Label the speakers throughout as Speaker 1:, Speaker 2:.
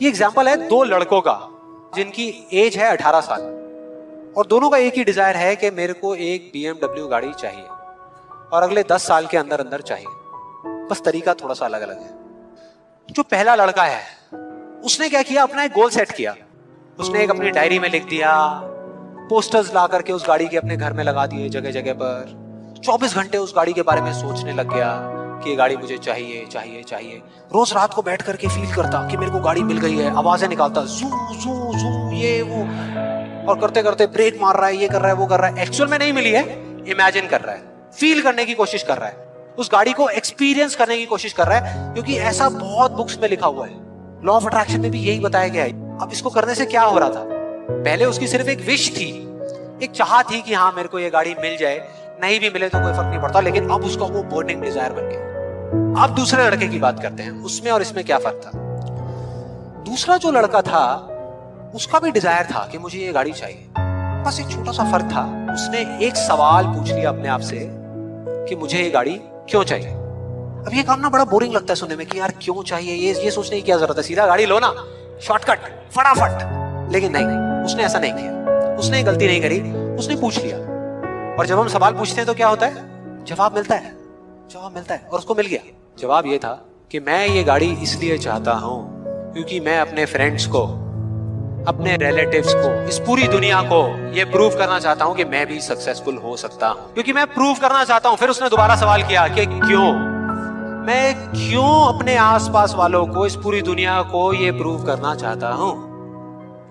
Speaker 1: ये एग्ज़ाम्पल है दो लड़कों का, जिनकी एज है 18 साल। और दोनों का एक ही डिज़ायर है कि मेरे को एक बीएमडब्ल्यू गाड़ी चाहिए और अगले 10 साल के अंदर अंदर चाहिए। बस तरीका थोड़ा सा अलग अलग है। जो पहला लड़का है, उसने क्या किया? अपना एक गोल सेट किया। उसने एक अपनी डायरी में लिख दिया पोस्टर्स ला करके उस गाड़ी के अपने घर में लगा दिए जगह जगह पर। 24 घंटे उस गाड़ी के बारे में सोचने लग गया। कि ये गाड़ी मुझे चाहिए चाहिए चाहिए। रोज रात को बैठ करके फील करता कि मेरे को गाड़ी मिल गई है, आवाज़ें निकालता, जू जू जू, ये, वो। और करते करते ब्रेक मार रहा है, ये कर रहा है, वो कर रहा है। एक्चुअल में नहीं मिली है इमेजिन कर रहा है। फील करने की कोशिश कर रहा है। उस गाड़ी को एक्सपीरियंस करने की कोशिश कर रहा है, क्योंकि ऐसा बहुत बुक्स में लिखा हुआ है। लॉ ऑफ़ अट्रैक्शन में भी यही बताया गया है। अब इसको करने से क्या हो रहा था? पहले उसकी सिर्फ़ एक विश थी। एक चाह थी कि हाँ मेरे को ये गाड़ी मिल जाए। नहीं भी मिले तो कोई फ़र्क नहीं पड़ता, लेकिन अब उसका वो बर्निंग डिज़ायर बन गया। अब दूसरे लड़के की बात करते हैं, उसमें और इसमें क्या फ़र्क था? दूसरा जो लड़का था, उसका भी डिज़ायर था कि मुझे ये गाड़ी चाहिए। बस एक छोटा सा फ़र्क था। उसने एक सवाल पूछ लिया अपने आप से कि मुझे ये गाड़ी क्यों चाहिए? अब ये काम ना बड़ा बोरिंग लगता है सुनने में कि यार क्यों चाहिए? ये ये सोचने की क्या ज़रूरत है? सीधा गाड़ी लो ना। शॉर्टकट फटाफट। लेकिन नहीं, उसने ऐसा नहीं किया। उसने गलती नहीं करी। उसने पूछ लिया। और जब हम सवाल पूछते हैं तो क्या होता है? जवाब मिलता है। जवाब मिलता है, और उसको मिल गया। जवाब ये था कि मैं ये गाड़ी इसलिए चाहता हूँ क्योंकि मैं अपने फ्रेंड्स को, अपने रिलेटिव्स को, इस पूरी दुनिया को ये प्रूव करना चाहता हूँ कि मैं भी सक्सेसफुल हो सकता हूँ। क्योंकि मैं प्रूव करना चाहता हूँ, फिर उसने दोबारा सवाल किया कि क्यों? मैं क्यों अपने आसपास वालों को, इस पूरी दुनिया को ये प्रूव करना चाहता हूँ?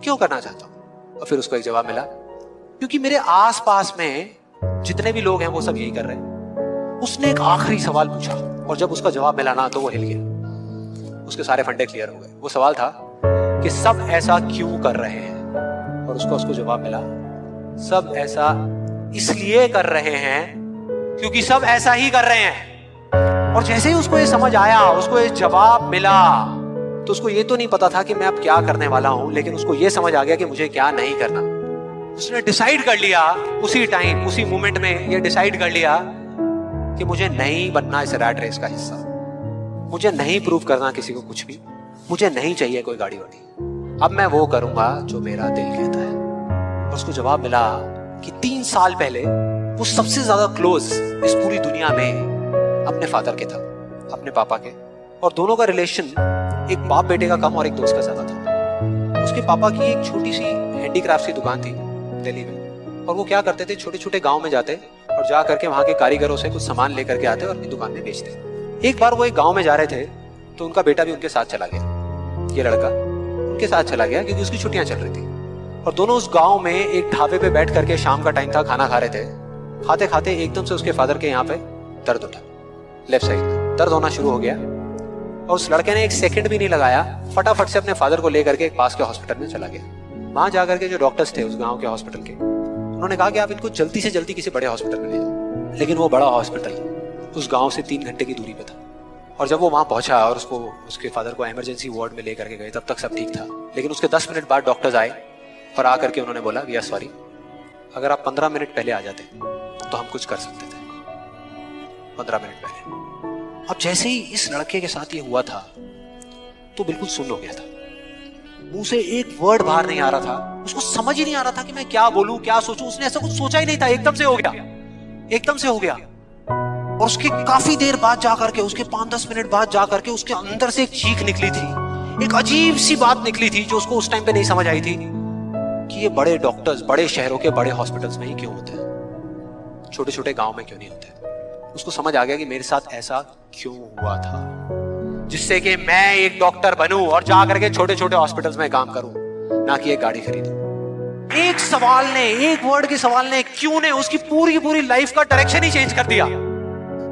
Speaker 1: क्यों करना चाहता हूँ? और फिर उसको एक जवाब मिला, क्योंकि मेरे आसपास में जितने भी लोग हैं, वो सब यही कर रहे हैं। उसने एक आखिरी सवाल पूछा और जब उसका जवाब मिला ना तो वो हिल गया। उसके सारे फंडे क्लियर हो गए। वो सवाल था कि सब ऐसा क्यों कर रहे हैं? और उसका उसको जवाब मिला, सब ऐसा इसलिए कर रहे हैं क्योंकि सब ऐसा ही कर रहे हैं। और जैसे ही उसको ये समझ आया, उसको ये जवाब मिला तो उसको ये तो नहीं पता था कि मैं अब क्या करने वाला हूँ, लेकिन उसको ये समझ आ गया कि मुझे क्या नहीं करना। उसने डिसाइड कर लिया, उसी टाइम उसी मोमेंट में ये डिसाइड कर लिया कि मुझे नहीं बनना इस रैट रेस का हिस्सा। मुझे नहीं प्रूव करना किसी को कुछ भी। मुझे नहीं चाहिए कोई गाड़ी वाड़ी। अब मैं वो करूँगा जो मेरा दिल कहता है। उसको जवाब मिला कि तीन साल पहले वो सबसे ज़्यादा क्लोज इस पूरी दुनिया में अपने फादर के था, अपने पापा के। और दोनों का रिलेशन एक बाप बेटे का कम और एक दोस्त का ज़्यादा था। उसके पापा की एक छोटी सी हैंडीक्राफ्ट की दुकान थी दिल्ली में। और वो क्या करते थे? छोटे छोटे गाँव में जाते और जा करके वहाँ के कारीगरों से कुछ सामान लेकर के आते और अपनी दुकान में बेचते। एक बार वो एक गाँव में जा रहे थे तो उनका बेटा भी उनके साथ चला गया। ये लड़का उनके साथ चला गया क्योंकि उसकी छुट्टियाँ चल रही थी। और दोनों उस गाँव में एक ढाबे पे बैठ करके शाम का टाइम था, खाना खा रहे थे। खाते खाते एकदम से उसके फादर के यहाँ पे दर्द उठा। लेफ़्ट साइड दर्द होना शुरू हो गया। और उस लड़के ने एक सेकंड भी नहीं लगाया। फटाफट से अपने फादर को लेकर के पास के हॉस्पिटल में चला गया। वहाँ जाकर के जो डॉक्टर्स थे उस गाँव के हॉस्पिटल के उन्होंने कहा कि आप इनको जल्दी से जल्दी किसी बड़े हॉस्पिटल में ले जाओ। लेकिन वो बड़ा हॉस्पिटल उस गाँव से तीन घंटे की दूरी पर था। और जब वो वहाँ पहुँचा और उसको, उसके फादर को इमरजेंसी वार्ड में लेकर के गए, तब तक सब ठीक था। लेकिन उसके दस मिनट बाद डॉक्टर्स आए और आकर के उन्होंने बोला आर सॉरी अगर आप पंद्रह मिनट पहले आ जाते तो हम कुछ कर सकते थे। पंद्रह मिनट पहले। अब जैसे ही इस लड़के के साथ ये हुआ था तो बिल्कुल सुन हो गया था। मुँह से एक वर्ड बाहर नहीं आ रहा था। उसको समझ ही नहीं आ रहा था कि मैं क्या बोलूँ, क्या सोचूं। उसने ऐसा कुछ सोचा ही नहीं था। एकदम से हो गया। एकदम से हो गया। और उसके काफ़ी देर बाद जाकर के उसके पाँच दस मिनट बाद जाकर के उसके अंदर से एक चीख निकली थी। एक अजीब सी बात निकली थी जो उसको उस टाइम पे नहीं समझ आई थी कि ये बड़े डॉक्टर्स बड़े शहरों के, बड़े हॉस्पिटल्स में ही क्यों होते हैं? छोटे छोटे गाँव में क्यों नहीं होते? उसको समझ आ गया कि मेरे साथ ऐसा क्यों हुआ था। जिससे कि मैं एक डॉक्टर बनूं और जा करके छोटे छोटे हॉस्पिटल्स में काम करूँ, ना कि एक गाड़ी खरीदूं। एक सवाल ने, एक वर्ड के सवाल ने क्यों ने उसकी पूरी पूरी लाइफ का डायरेक्शन ही चेंज कर दिया?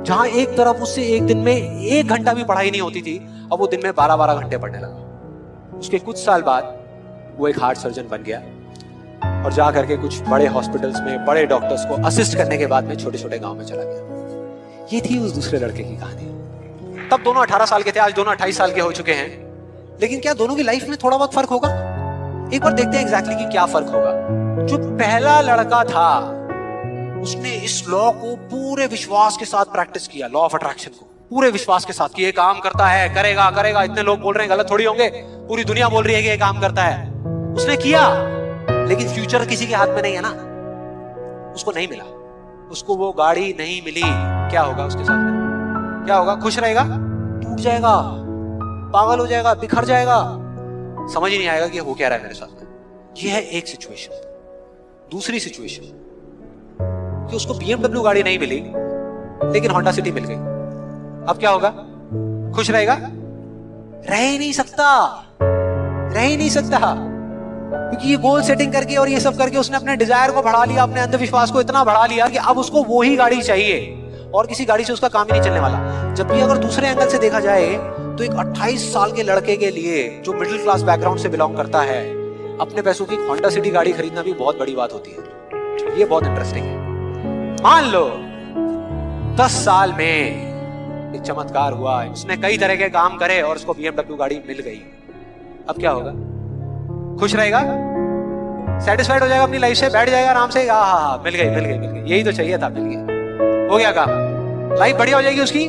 Speaker 1: जहाँ एक तरफ़ उससे एक दिन में एक घंटा भी पढ़ाई नहीं होती थी, अब वो दिन में बारह बारह घंटे पढ़ने लगा। उसके कुछ साल बाद वो एक हार्ट सर्जन बन गया और जा करके कुछ बड़े हॉस्पिटल्स में, बड़े डॉक्टर्स को असिस्ट करने के बाद में छोटे छोटे गाँव में चला गया। ये थी उस दूसरे लड़के की कहानी। तब दोनों 18 साल के थे, आज दोनों 28 साल के हो चुके हैं। लेकिन क्या दोनों की लाइफ में थोड़ा बहुत फ़र्क होगा? एक बार देखते हैं एग्जैक्टली कि क्या फ़र्क होगा। जो पहला लड़का था, उसने इस लॉ को पूरे विश्वास के साथ प्रैक्टिस किया लॉ ऑफ़ अट्रैक्शन को। पूरे विश्वास के साथ कि ये काम करता है, करेगा करेगा, इतने लोग बोल रहे हैं, गलत थोड़ी होंगे। पूरी दुनिया बोल रही है कि ये काम करता है। उसने किया, लेकिन फ्यूचर किसी के हाथ में नहीं है ना। उसको नहीं मिला। उसको वो गाड़ी नहीं मिली। क्या होगा उसके साथ में? क्या होगा? खुश रहेगा? टूट जाएगा। पागल हो जाएगा, बिखर जाएगा। समझ ही नहीं आएगा कि हो क्या रहा है मेरे साथ में। ये है एक सिचुएशन दूसरी सिचुएशन कि उसको बीएमडब्ल्यू गाड़ी नहीं मिली, लेकिन होंडा सिटी मिल गई। अब क्या होगा? खुश रहेगा? रह ही नहीं सकता। रह ही नहीं सकता। क्योंकि ये गोल सेटिंग करके और ये सब करके उसने अपने डिज़ायर को बढ़ा लिया, अपने अंधविश्वास को इतना बढ़ा लिया कि अब उसको वो ही गाड़ी चाहिए। और किसी गाड़ी से उसका काम ही नहीं चलने वाला। जब भी अगर दूसरे एंगल से देखा जाए तो एक 28 साल के लड़के के लिए जो मिडिल क्लास बैकग्राउंड से बिलोंग करता है, अपने पैसों की होंडा सिटी गाड़ी खरीदना भी बहुत बड़ी बात होती है। ये बहुत इंटरेस्टिंग है। मान लो, दस साल में एक चमत्कार हुआ, उसने कई तरह के काम करे और उसको बीएमडब्ल्यू गाड़ी मिल गई। अब क्या होगा? खुश रहेगा? सेटिस्फाइड हो जाएगा अपनी लाइफ से? बैठ जाएगा आराम से? हाँ हाँ हाँ मिल गई मिल गई मिल गई। यही तो चाहिए था, मिल गया। हो गया काम। लाइफ बढ़िया हो जाएगी उसकी।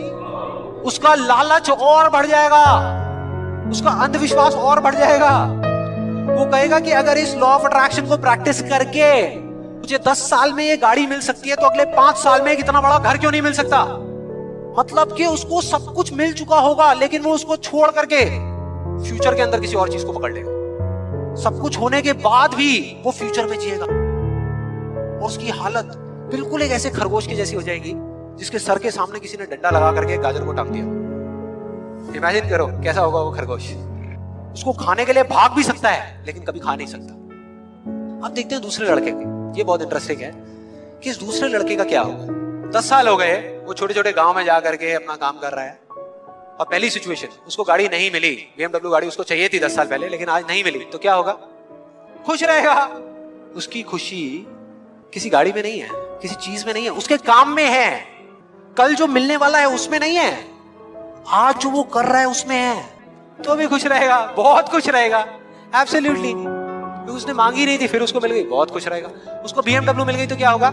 Speaker 1: उसका लालच और बढ़ जाएगा। उसका अंधविश्वास और बढ़ जाएगा। वो कहेगा कि अगर इस लॉ ऑफ़ अट्रैक्शन को प्रैक्टिस करके मुझे दस साल में ये गाड़ी मिल सकती है तो अगले पाँच साल में इतना बड़ा घर क्यों नहीं मिल सकता? मतलब कि उसको सब कुछ मिल चुका होगा, लेकिन वो उसको छोड़ करके फ्यूचर के अंदर किसी और चीज़ को पकड़ लेगा। सब कुछ होने के बाद भी वो फ्यूचर में जिएगा। और उसकी हालत बिल्कुल एक ऐसे खरगोश की जैसी हो जाएगी, जिसके सर के सामने किसी ने डंडा लगा करके गाजर को टांग दिया। इमेजिन करो, कैसा होगा वो खरगोश। उसको खाने के लिए भाग भी सकता है, लेकिन कभी खा नहीं सकता। अब देखते हैं दूसरे लड़के के। ये बहुत इंटरेस्टिंग है कि इस दूसरे लड़के का क्या होगा। दस साल हो गए, वो छोटे छोटे गाँव में जा करके अपना काम कर रहा है। और पहली सिचुएशन उसको गाड़ी नहीं मिली। बीएमडब्ल्यू गाड़ी उसको चाहिए थी दस साल पहले, लेकिन आज नहीं मिली। तो क्या होगा? खुश रहेगा। उसकी खुशी किसी गाड़ी में नहीं है। किसी चीज़ में नहीं है, उसके काम में है। कल जो मिलने वाला है, उसमें नहीं है। आज जो वो कर रहा है, उसमें है। तो भी खुश रहेगा, बहुत खुश रहेगा। एब्सोल्युटली उसने मांगी नहीं थी, फिर उसको मिल गई, बहुत खुश रहेगा। उसको बीएमडब्ल्यू मिल गई तो क्या होगा?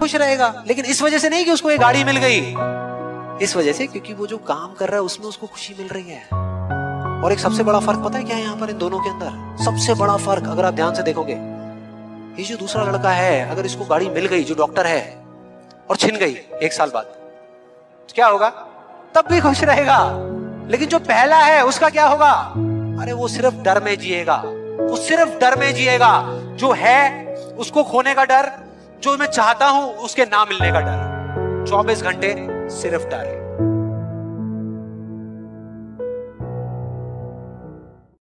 Speaker 1: खुश रहेगा। लेकिन इस वजह से नहीं कि उसको ये गाड़ी मिल गई। इस वजह से क्योंकि वो जो काम कर रहा है, उसमें उसको खुशी मिल रही है। और एक सबसे बड़ा फ़र्क पता है क्या है यहाँ पर इन दोनों के अंदर? सबसे बड़ा फ़र्क अगर आप ध्यान से देखोगे ये जो दूसरा लड़का है, अगर इसको गाड़ी मिल गई, जो डॉक्टर है, और छिन गई एक साल बाद तो क्या होगा? तब भी खुश रहेगा। लेकिन जो पहला है, उसका क्या होगा? अरे वो सिर्फ़ डर में जिएगा। वो सिर्फ़ डर में जिएगा। जो है, उसको खोने का डर, जो मैं चाहता हूँ, उसके ना मिलने का डर। चौबीस घंटे सिर्फ़ डर।